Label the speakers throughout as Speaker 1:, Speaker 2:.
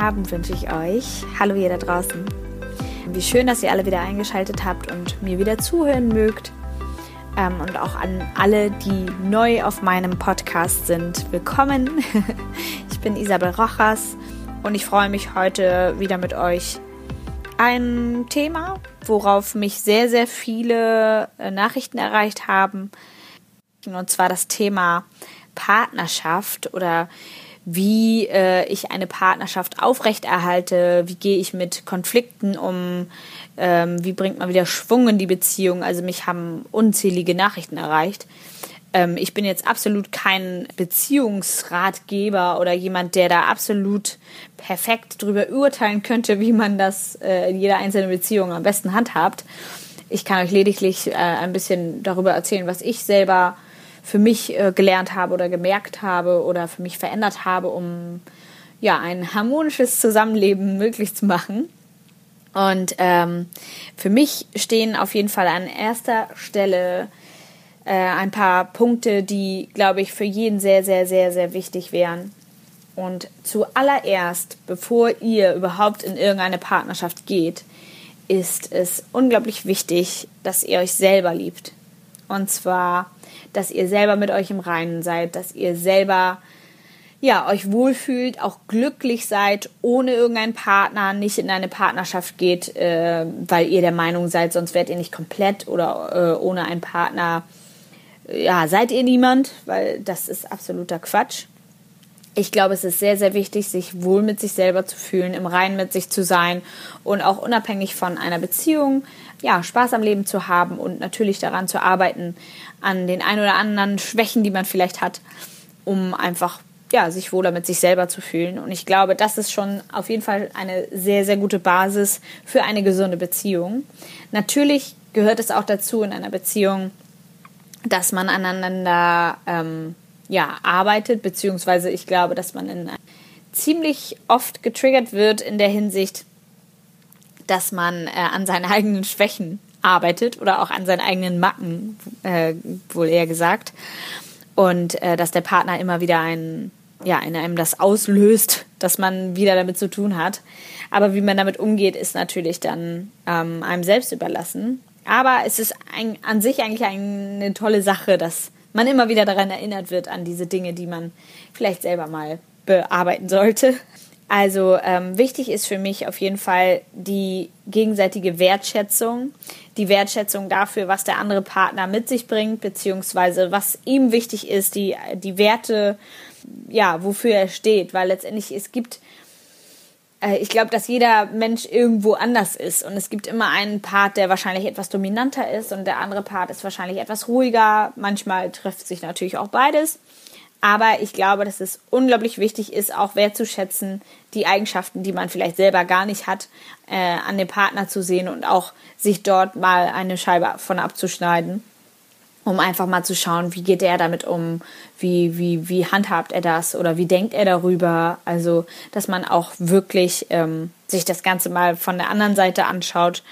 Speaker 1: Abend wünsche ich euch. Hallo ihr da draußen. Wie schön, dass ihr alle wieder eingeschaltet habt und mir wieder zuhören mögt. Ähm, und auch an alle, die neu auf meinem Podcast sind, willkommen. ich bin Isabel Rochas und ich freue mich heute wieder mit euch ein Thema, worauf mich sehr, sehr viele äh, Nachrichten erreicht haben. Und zwar das Thema Partnerschaft oder wie äh, ich eine Partnerschaft aufrechterhalte, wie gehe ich mit Konflikten um, ähm, wie bringt man wieder Schwung in die Beziehung. Also mich haben unzählige Nachrichten erreicht. Ähm, ich bin jetzt absolut kein Beziehungsratgeber oder jemand, der da absolut perfekt drüber urteilen könnte, wie man das äh, in jeder einzelnen Beziehung am besten handhabt. Ich kann euch lediglich äh, ein bisschen darüber erzählen, was ich selber für mich äh, gelernt habe oder gemerkt habe oder für mich verändert habe, um ja ein harmonisches Zusammenleben möglich zu machen. Und ähm, für mich stehen auf jeden Fall an erster Stelle äh, ein paar Punkte, die, glaube ich, für jeden sehr, sehr, sehr, sehr wichtig wären. Und zuallererst, bevor ihr überhaupt in irgendeine Partnerschaft geht, ist es unglaublich wichtig, dass ihr euch selber liebt. Und zwar dass ihr selber mit euch im Reinen seid, dass ihr selber ja, euch wohlfühlt, auch glücklich seid, ohne irgendeinen Partner, nicht in eine Partnerschaft geht, äh, weil ihr der Meinung seid, sonst werdet ihr nicht komplett oder äh, ohne einen Partner, ja, seid ihr niemand, weil das ist absoluter Quatsch. Ich glaube, es ist sehr, sehr wichtig, sich wohl mit sich selber zu fühlen, im Reinen mit sich zu sein und auch unabhängig von einer Beziehung, ja, Spaß am Leben zu haben und natürlich daran zu arbeiten, an den ein oder anderen Schwächen, die man vielleicht hat, um einfach ja, sich wohler mit sich selber zu fühlen. Und ich glaube, das ist schon auf jeden Fall eine sehr, sehr gute Basis für eine gesunde Beziehung. Natürlich gehört es auch dazu in einer Beziehung, dass man aneinander ähm, ja, arbeitet, beziehungsweise ich glaube, dass man in, ziemlich oft getriggert wird in der Hinsicht, dass man äh, an seinen eigenen Schwächen arbeitet oder auch an seinen eigenen Macken, äh, wohl eher gesagt. Und äh, dass der Partner immer wieder ein, ja, in einem das auslöst, dass man wieder damit zu tun hat. Aber wie man damit umgeht, ist natürlich dann ähm, einem selbst überlassen. Aber es ist ein, an sich eigentlich eine tolle Sache, dass man immer wieder daran erinnert wird, an diese Dinge, die man vielleicht selber mal bearbeiten sollte. Also ähm, wichtig ist für mich auf jeden Fall die gegenseitige Wertschätzung, die Wertschätzung dafür, was der andere Partner mit sich bringt, beziehungsweise was ihm wichtig ist, die, die Werte, ja, wofür er steht, weil letztendlich es gibt, ich glaube, dass jeder Mensch irgendwo anders ist und es gibt immer einen Part, der wahrscheinlich etwas dominanter ist und der andere Part ist wahrscheinlich etwas ruhiger. Manchmal trifft sich natürlich auch beides. Aber ich glaube, dass es unglaublich wichtig ist, auch wertzuschätzen, die Eigenschaften, die man vielleicht selber gar nicht hat, äh, an dem Partner zu sehen und auch sich dort mal eine Scheibe von abzuschneiden, um einfach mal zu schauen, wie geht er damit um, wie, wie, wie handhabt er das oder wie denkt er darüber. Also, dass man auch wirklich ähm, sich das Ganze mal von der anderen Seite anschaut.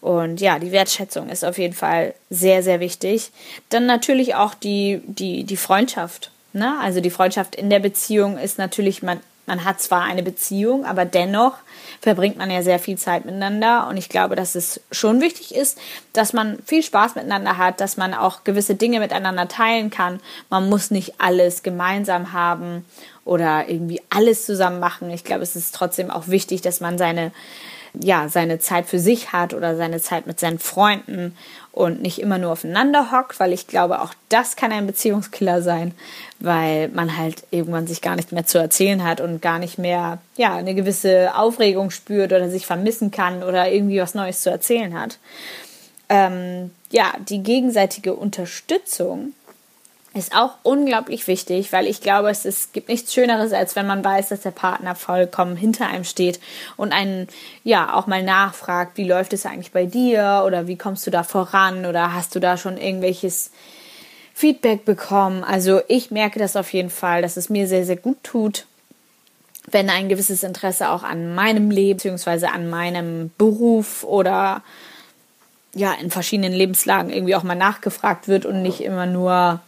Speaker 1: Und ja, die Wertschätzung ist auf jeden Fall sehr, sehr wichtig. Dann natürlich auch die, die, die Freundschaft Ne? Also die Freundschaft in der Beziehung ist natürlich, man, man hat zwar eine Beziehung, aber dennoch verbringt man ja sehr viel Zeit miteinander. Und ich glaube, dass es schon wichtig ist, dass man viel Spaß miteinander hat, dass man auch gewisse Dinge miteinander teilen kann. Man muss nicht alles gemeinsam haben oder irgendwie alles zusammen machen. Ich glaube, es ist trotzdem auch wichtig, dass man seine ja, seine Zeit für sich hat oder seine Zeit mit seinen Freunden und nicht immer nur aufeinander hockt, weil ich glaube, auch das kann ein Beziehungskiller sein, weil man halt irgendwann sich gar nicht mehr zu erzählen hat und gar nicht mehr, ja, eine gewisse Aufregung spürt oder sich vermissen kann oder irgendwie was Neues zu erzählen hat. Ähm, ja, die gegenseitige Unterstützung ist auch unglaublich wichtig, weil ich glaube, es, ist, gibt nichts Schöneres, als wenn man weiß, dass der Partner vollkommen hinter einem steht und einen ja auch mal nachfragt, wie läuft es eigentlich bei dir oder wie kommst du da voran oder hast du da schon irgendwelches Feedback bekommen. Also ich merke das auf jeden Fall, dass es mir sehr, sehr gut tut, wenn ein gewisses Interesse auch an meinem Leben bzw. an meinem Beruf oder ja in verschiedenen Lebenslagen irgendwie auch mal nachgefragt wird und nicht immer nur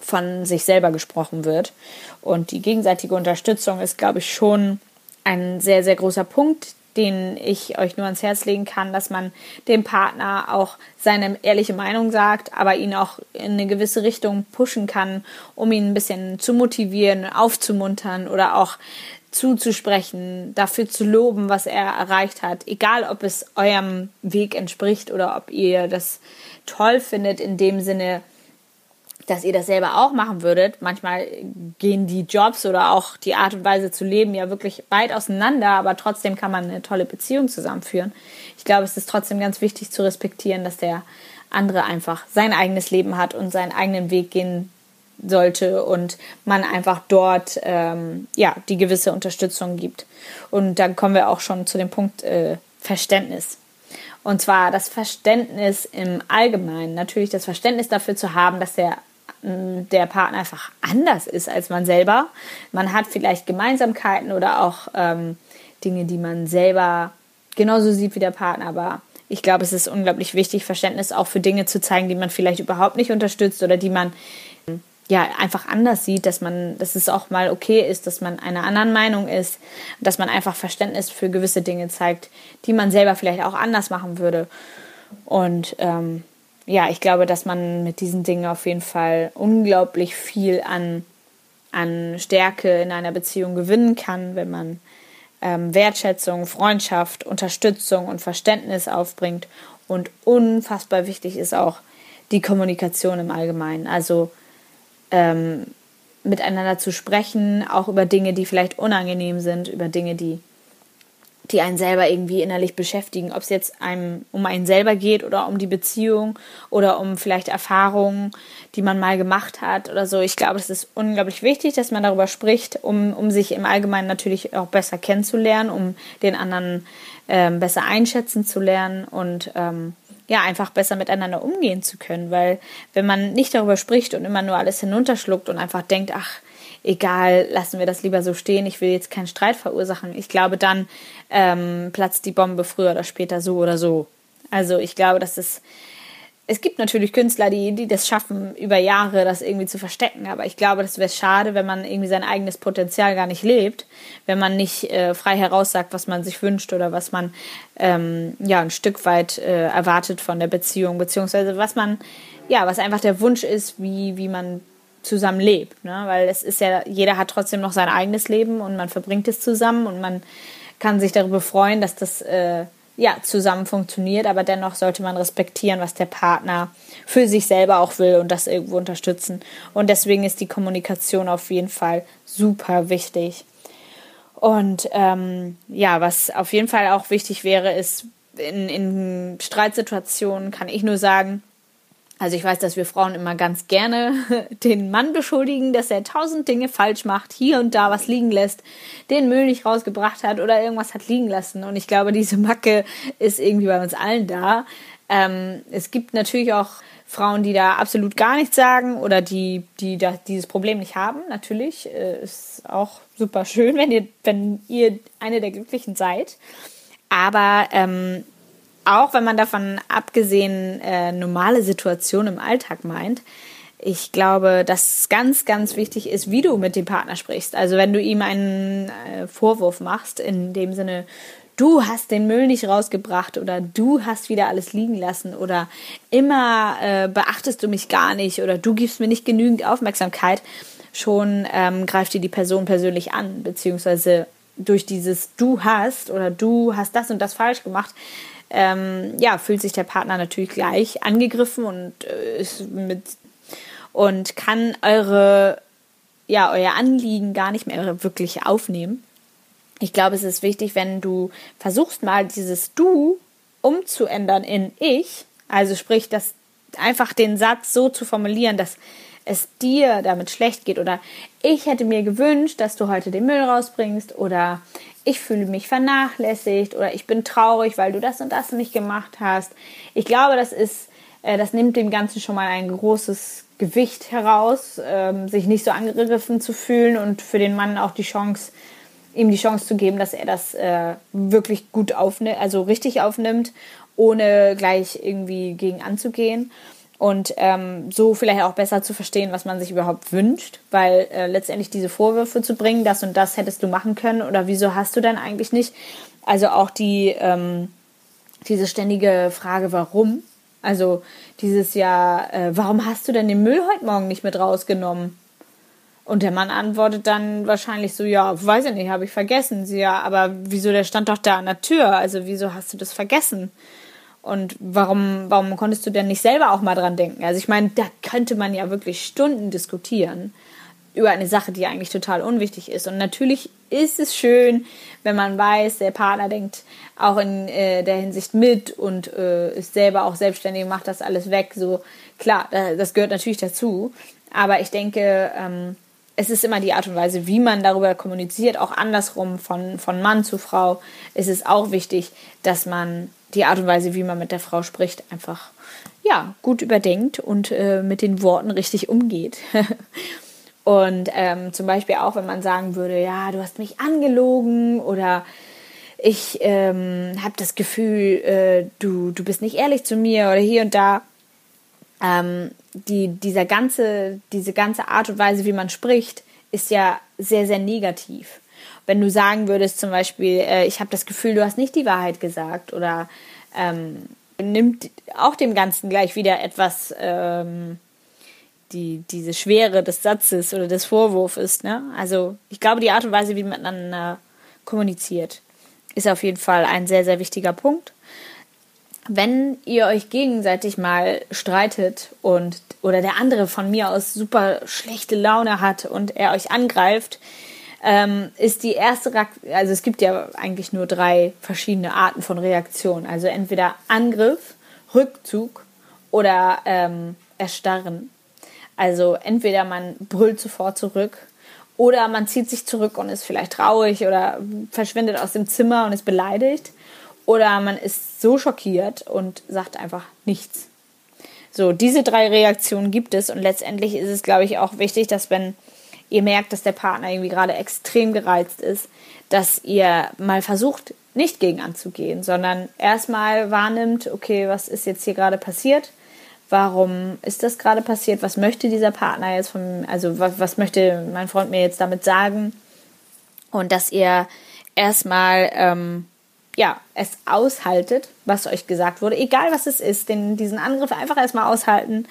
Speaker 1: von sich selber gesprochen wird. Und die gegenseitige Unterstützung ist, glaube ich, schon ein sehr, sehr großer Punkt, den ich euch nur ans Herz legen kann, dass man dem Partner auch seine ehrliche Meinung sagt, aber ihn auch in eine gewisse Richtung pushen kann, um ihn ein bisschen zu motivieren, aufzumuntern oder auch zuzusprechen, dafür zu loben, was er erreicht hat, egal ob es eurem Weg entspricht oder ob ihr das toll findet in dem Sinne, dass ihr das selber auch machen würdet. Manchmal gehen die Jobs oder auch die Art und Weise zu leben ja wirklich weit auseinander, aber trotzdem kann man eine tolle Beziehung zusammenführen. Ich glaube, es ist trotzdem ganz wichtig zu respektieren, dass der andere einfach sein eigenes Leben hat und seinen eigenen Weg gehen sollte und man einfach dort ähm, ja die gewisse Unterstützung gibt. Und dann kommen wir auch schon zu dem Punkt äh, Verständnis. Und zwar das Verständnis im Allgemeinen. Natürlich das Verständnis dafür zu haben, dass der der Partner einfach anders ist als man selber. Man hat vielleicht Gemeinsamkeiten oder auch ähm, Dinge, die man selber genauso sieht wie der Partner, aber ich glaube, es ist unglaublich wichtig, Verständnis auch für Dinge zu zeigen, die man vielleicht überhaupt nicht unterstützt oder die man ja einfach anders sieht, dass man, dass es auch mal okay ist, dass man einer anderen Meinung ist, dass man einfach Verständnis für gewisse Dinge zeigt, die man selber vielleicht auch anders machen würde. Und ähm, ja, ich glaube, dass man mit diesen Dingen auf jeden Fall unglaublich viel an, an Stärke in einer Beziehung gewinnen kann, wenn man ähm, Wertschätzung, Freundschaft, Unterstützung und Verständnis aufbringt. Und unfassbar wichtig ist auch die Kommunikation im Allgemeinen. Also ähm, miteinander zu sprechen, auch über Dinge, die vielleicht unangenehm sind, über Dinge, die, die einen selber irgendwie innerlich beschäftigen. Ob es jetzt einem um einen selber geht oder um die Beziehung oder um vielleicht Erfahrungen, die man mal gemacht hat oder so. Ich glaube, es ist unglaublich wichtig, dass man darüber spricht, um, um sich im Allgemeinen natürlich auch besser kennenzulernen, um den anderen ähm, besser einschätzen zu lernen und ähm, ja, einfach besser miteinander umgehen zu können. Weil wenn man nicht darüber spricht und immer nur alles hinunterschluckt und einfach denkt, ach, egal, lassen wir das lieber so stehen, ich will jetzt keinen Streit verursachen, ich glaube, dann ähm, platzt die Bombe früher oder später so oder so. Also ich glaube, dass es es gibt natürlich Künstler, die, die das schaffen, über Jahre das irgendwie zu verstecken. Aber ich glaube, das wäre schade, wenn man irgendwie sein eigenes Potenzial gar nicht lebt, wenn man nicht äh, frei heraussagt, was man sich wünscht oder was man ähm, ja ein Stück weit äh, erwartet von der Beziehung, beziehungsweise was man, ja, was einfach der Wunsch ist, wie, wie man zusammen lebt. Ne? Weil es ist ja, jeder hat trotzdem noch sein eigenes Leben und man verbringt es zusammen und man kann sich darüber freuen, dass das äh, ja, zusammen funktioniert, aber dennoch sollte man respektieren, was der Partner für sich selber auch will und das irgendwo unterstützen. Und deswegen ist die Kommunikation auf jeden Fall super wichtig. Und ähm, ja, was auf jeden Fall auch wichtig wäre, ist, in, in Streitsituationen kann ich nur sagen, also ich weiß, dass wir Frauen immer ganz gerne den Mann beschuldigen, dass er tausend Dinge falsch macht, hier und da was liegen lässt, den Müll nicht rausgebracht hat oder irgendwas hat liegen lassen. Und ich glaube, diese Macke ist irgendwie bei uns allen da. Ähm, es gibt natürlich auch Frauen, die da absolut gar nichts sagen oder die, die da dieses Problem nicht haben. Natürlich äh, ist auch super schön, wenn ihr, wenn ihr eine der Glücklichen seid. Aber ähm, auch wenn man davon abgesehen äh, normale Situationen im Alltag meint, ich glaube, dass ganz, ganz wichtig ist, wie du mit dem Partner sprichst. Also wenn du ihm einen äh, Vorwurf machst, in dem Sinne, du hast den Müll nicht rausgebracht oder du hast wieder alles liegen lassen oder immer äh, beachtest du mich gar nicht oder du gibst mir nicht genügend Aufmerksamkeit, schon ähm, greift dir die Person persönlich an, beziehungsweise durch dieses du hast oder du hast das und das falsch gemacht, ähm, ja, fühlt sich der Partner natürlich gleich angegriffen und äh, ist mit und kann eure ja euer Anliegen gar nicht mehr wirklich aufnehmen. Ich glaube, es ist wichtig, wenn du versuchst mal dieses Du umzuändern in ich, also sprich, das einfach den Satz so zu formulieren, dass es dir damit schlecht geht oder ich hätte mir gewünscht, dass du heute den Müll rausbringst oder ich fühle mich vernachlässigt oder ich bin traurig, weil du das und das nicht gemacht hast. Ich glaube, das ist, äh, das nimmt dem Ganzen schon mal ein großes Gewicht heraus, ähm, sich nicht so angegriffen zu fühlen und für den Mann auch die Chance, ihm die Chance zu geben, dass er das äh, wirklich gut aufnimmt, also richtig aufnimmt, ohne gleich irgendwie gegen anzugehen. Und ähm, so vielleicht auch besser zu verstehen, was man sich überhaupt wünscht, weil äh, letztendlich diese Vorwürfe zu bringen, das und das hättest du machen können oder wieso hast du denn eigentlich nicht? Also auch die ähm, diese ständige Frage, warum? Also dieses Jahr, äh, warum hast du denn den Müll heute Morgen nicht mit rausgenommen? Und der Mann antwortet dann wahrscheinlich so, ja, weiß ich nicht, habe ich vergessen. Sie, ja, aber wieso, der stand doch da an der Tür, also wieso hast du das vergessen? Und warum, warum konntest du denn nicht selber auch mal dran denken? Also ich meine, da könnte man ja wirklich Stunden diskutieren über eine Sache, die eigentlich total unwichtig ist. Und natürlich ist es schön, wenn man weiß, der Partner denkt auch in äh, der Hinsicht mit und äh, ist selber auch selbstständig, macht das alles weg. So klar, das gehört natürlich dazu. Aber ich denke, ähm, es ist immer die Art und Weise, wie man darüber kommuniziert, auch andersrum von, von Mann zu Frau. ist Es auch wichtig, dass man die Art und Weise, wie man mit der Frau spricht, einfach ja, gut überdenkt und äh, mit den Worten richtig umgeht. und ähm, zum Beispiel auch, wenn man sagen würde, ja, du hast mich angelogen oder ich ähm, habe das Gefühl, äh, du, du bist nicht ehrlich zu mir oder hier und da. Ähm, die, dieser ganze, diese ganze Art und Weise, wie man spricht, ist ja sehr, sehr negativ wenn du sagen würdest zum Beispiel, äh, ich habe das Gefühl, du hast nicht die Wahrheit gesagt oder ähm, nimmt auch dem Ganzen gleich wieder etwas ähm, die, diese Schwere des Satzes oder des Vorwurfs. Ne? Also ich glaube, die Art und Weise, wie man miteinander kommuniziert, ist auf jeden Fall ein sehr, sehr wichtiger Punkt. Wenn ihr euch gegenseitig mal streitet und oder der andere von mir aus super schlechte Laune hat und er euch angreift, ähm, ist die erste, also es gibt ja eigentlich nur drei verschiedene Arten von Reaktion. Also entweder Angriff, Rückzug oder ähm, Erstarren. Also entweder man brüllt sofort zurück oder man zieht sich zurück und ist vielleicht traurig oder verschwindet aus dem Zimmer und ist beleidigt. Oder man ist so schockiert und sagt einfach nichts. So, diese drei Reaktionen gibt es und letztendlich ist es, glaube ich, auch wichtig, dass wenn ihr merkt, dass der Partner irgendwie gerade extrem gereizt ist, dass ihr mal versucht, nicht gegen anzugehen, sondern erstmal wahrnimmt, okay, was ist jetzt hier gerade passiert? Warum ist das gerade passiert? Was möchte dieser Partner jetzt von, also was, was möchte mein Freund mir jetzt damit sagen? Und dass ihr erstmal, ähm, ja, es aushaltet, was euch gesagt wurde, egal was es ist, den, diesen Angriff einfach erstmal aushalten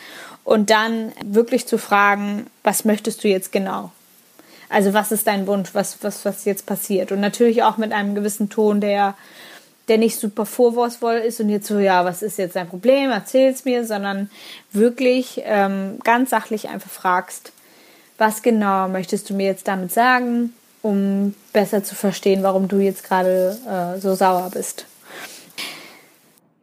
Speaker 1: und dann wirklich zu fragen, was möchtest du jetzt genau? Also was ist dein Wunsch, was, was, was jetzt passiert? Und natürlich auch mit einem gewissen Ton, der, der nicht super vorwurfsvoll ist und jetzt so, ja, was ist jetzt dein Problem, erzähl's mir, sondern wirklich ähm, ganz sachlich einfach fragst, was genau möchtest du mir jetzt damit sagen, um besser zu verstehen, warum du jetzt gerade äh, so sauer bist.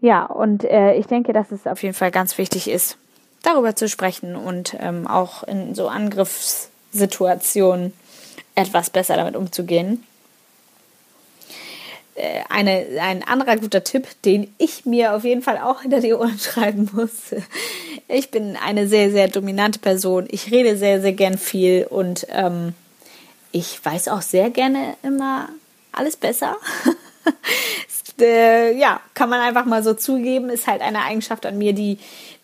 Speaker 1: Ja, und äh, ich denke, dass es auf jeden Fall ganz wichtig ist, darüber zu sprechen und ähm, auch in so Angriffssituationen etwas besser damit umzugehen. Äh, eine, ein anderer guter Tipp, den ich mir auf jeden Fall auch hinter die Ohren schreiben muss. Ich bin eine sehr, sehr dominante Person. Ich rede sehr, sehr gern viel und ähm, ich weiß auch sehr gerne immer alles besser. äh, ja, kann man einfach mal so zugeben, ist halt eine Eigenschaft an mir, die,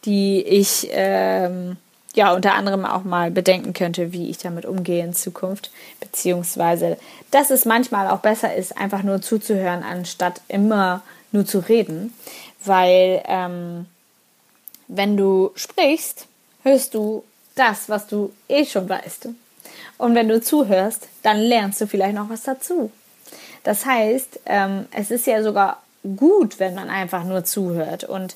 Speaker 1: die ich ähm, ja unter anderem auch mal bedenken könnte, wie ich damit umgehe in Zukunft, beziehungsweise dass es manchmal auch besser ist, einfach nur zuzuhören, anstatt immer nur zu reden, weil ähm, wenn du sprichst, hörst du das, was du eh schon weißt. Und wenn du zuhörst, dann lernst du vielleicht noch was dazu. Das heißt, ähm, es ist ja sogar gut, wenn man einfach nur zuhört. Und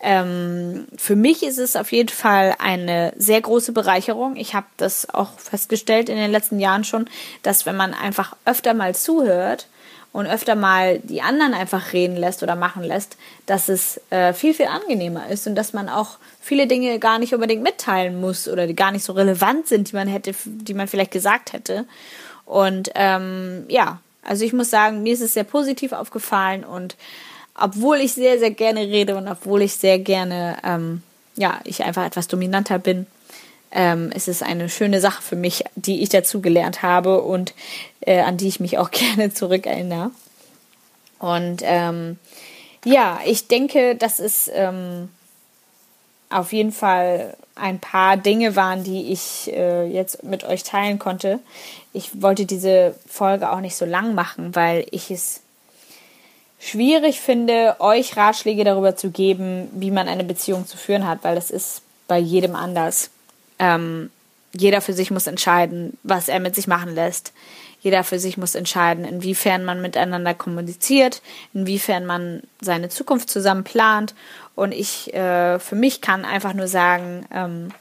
Speaker 1: ähm, für mich ist es auf jeden Fall eine sehr große Bereicherung. Ich habe das auch festgestellt in den letzten Jahren schon, dass wenn man einfach öfter mal zuhört und öfter mal die anderen einfach reden lässt oder machen lässt, dass es äh, viel, viel angenehmer ist und dass man auch viele Dinge gar nicht unbedingt mitteilen muss oder die gar nicht so relevant sind, die man hätte, die man vielleicht gesagt hätte. Und ähm, ja, also ich muss sagen, mir ist es sehr positiv aufgefallen und obwohl ich sehr, sehr gerne rede und obwohl ich sehr gerne, ähm, ja, ich einfach etwas dominanter bin, ähm, ist es eine schöne Sache für mich, die ich dazu gelernt habe und äh, an die ich mich auch gerne zurückerinnere. Und ähm, ja, ich denke, dass es ähm, auf jeden Fall ein paar Dinge waren, die ich äh, jetzt mit euch teilen konnte. Ich wollte diese Folge auch nicht so lang machen, weil ich es schwierig finde, euch Ratschläge darüber zu geben, wie man eine Beziehung zu führen hat, weil das ist bei jedem anders. Ähm, jeder für sich muss entscheiden, was er mit sich machen lässt. Jeder für sich muss entscheiden, inwiefern man miteinander kommuniziert, inwiefern man seine Zukunft zusammen plant. Und ich äh, für mich kann einfach nur sagen, ähm,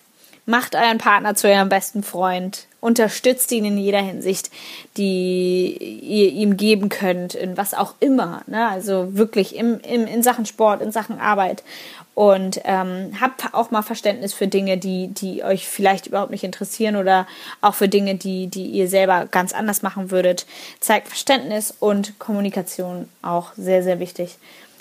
Speaker 1: macht euren Partner zu eurem besten Freund, unterstützt ihn in jeder Hinsicht, die ihr ihm geben könnt, in was auch immer. Ne? Also wirklich im, im, in Sachen Sport, in Sachen Arbeit. Und ähm, habt auch mal Verständnis für Dinge, die, die euch vielleicht überhaupt nicht interessieren oder auch für Dinge, die, die ihr selber ganz anders machen würdet. Zeigt Verständnis und Kommunikation auch sehr, sehr wichtig.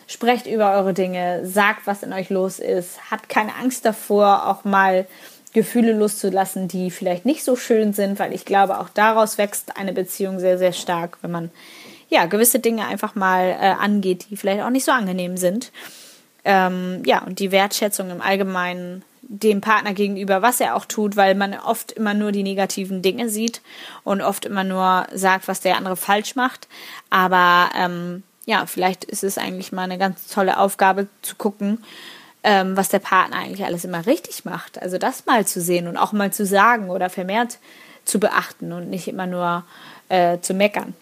Speaker 1: Sprecht über eure Dinge, sagt, was in euch los ist, habt keine Angst davor, auch mal Gefühle loszulassen, die vielleicht nicht so schön sind, weil ich glaube, auch daraus wächst eine Beziehung sehr, sehr stark, wenn man ja gewisse Dinge einfach mal äh, angeht, die vielleicht auch nicht so angenehm sind. Ähm, ja, und die Wertschätzung im Allgemeinen dem Partner gegenüber, was er auch tut, weil man oft immer nur die negativen Dinge sieht und oft immer nur sagt, was der andere falsch macht. Aber ähm, ja, vielleicht ist es eigentlich mal eine ganz tolle Aufgabe zu gucken, ähm, was der Partner eigentlich alles immer richtig macht. Also das mal zu sehen und auch mal zu sagen oder vermehrt zu beachten und nicht immer nur äh, zu meckern.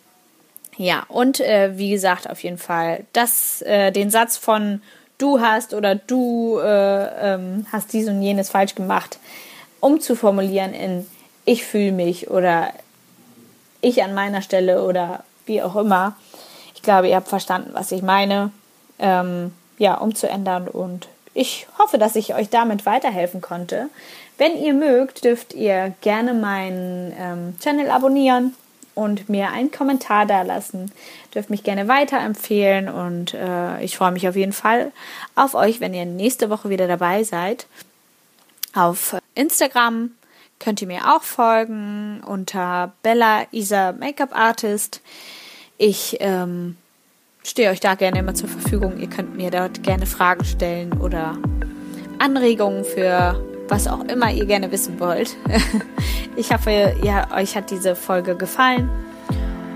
Speaker 1: Ja, und äh, wie gesagt, auf jeden Fall, das, äh, den Satz von du hast oder du äh, ähm, hast dies und jenes falsch gemacht, umzuformulieren in ich fühle mich oder ich an meiner Stelle oder wie auch immer. Ich glaube, ihr habt verstanden, was ich meine. Ähm, ja, umzuändern und ich hoffe, dass ich euch damit weiterhelfen konnte. Wenn ihr mögt, dürft ihr gerne meinen ähm, Channel abonnieren und mir einen Kommentar da lassen. Dürft mich gerne weiterempfehlen und äh, ich freue mich auf jeden Fall auf euch, wenn ihr nächste Woche wieder dabei seid. Auf Instagram könnt ihr mir auch folgen unter Bella Isa Makeup Artist. Ich ähm, stehe euch da gerne immer zur Verfügung. Ihr könnt mir dort gerne Fragen stellen oder Anregungen für was auch immer ihr gerne wissen wollt. ich hoffe, ja, euch hat diese Folge gefallen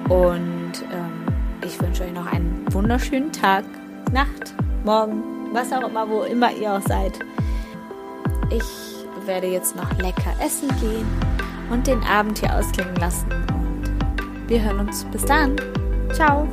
Speaker 1: und ähm, ich wünsche euch noch einen wunderschönen Tag, Nacht, Morgen, was auch immer, wo immer ihr auch seid. Ich werde jetzt noch lecker essen gehen und den Abend hier ausklingen lassen und wir hören uns bis dann. Ciao.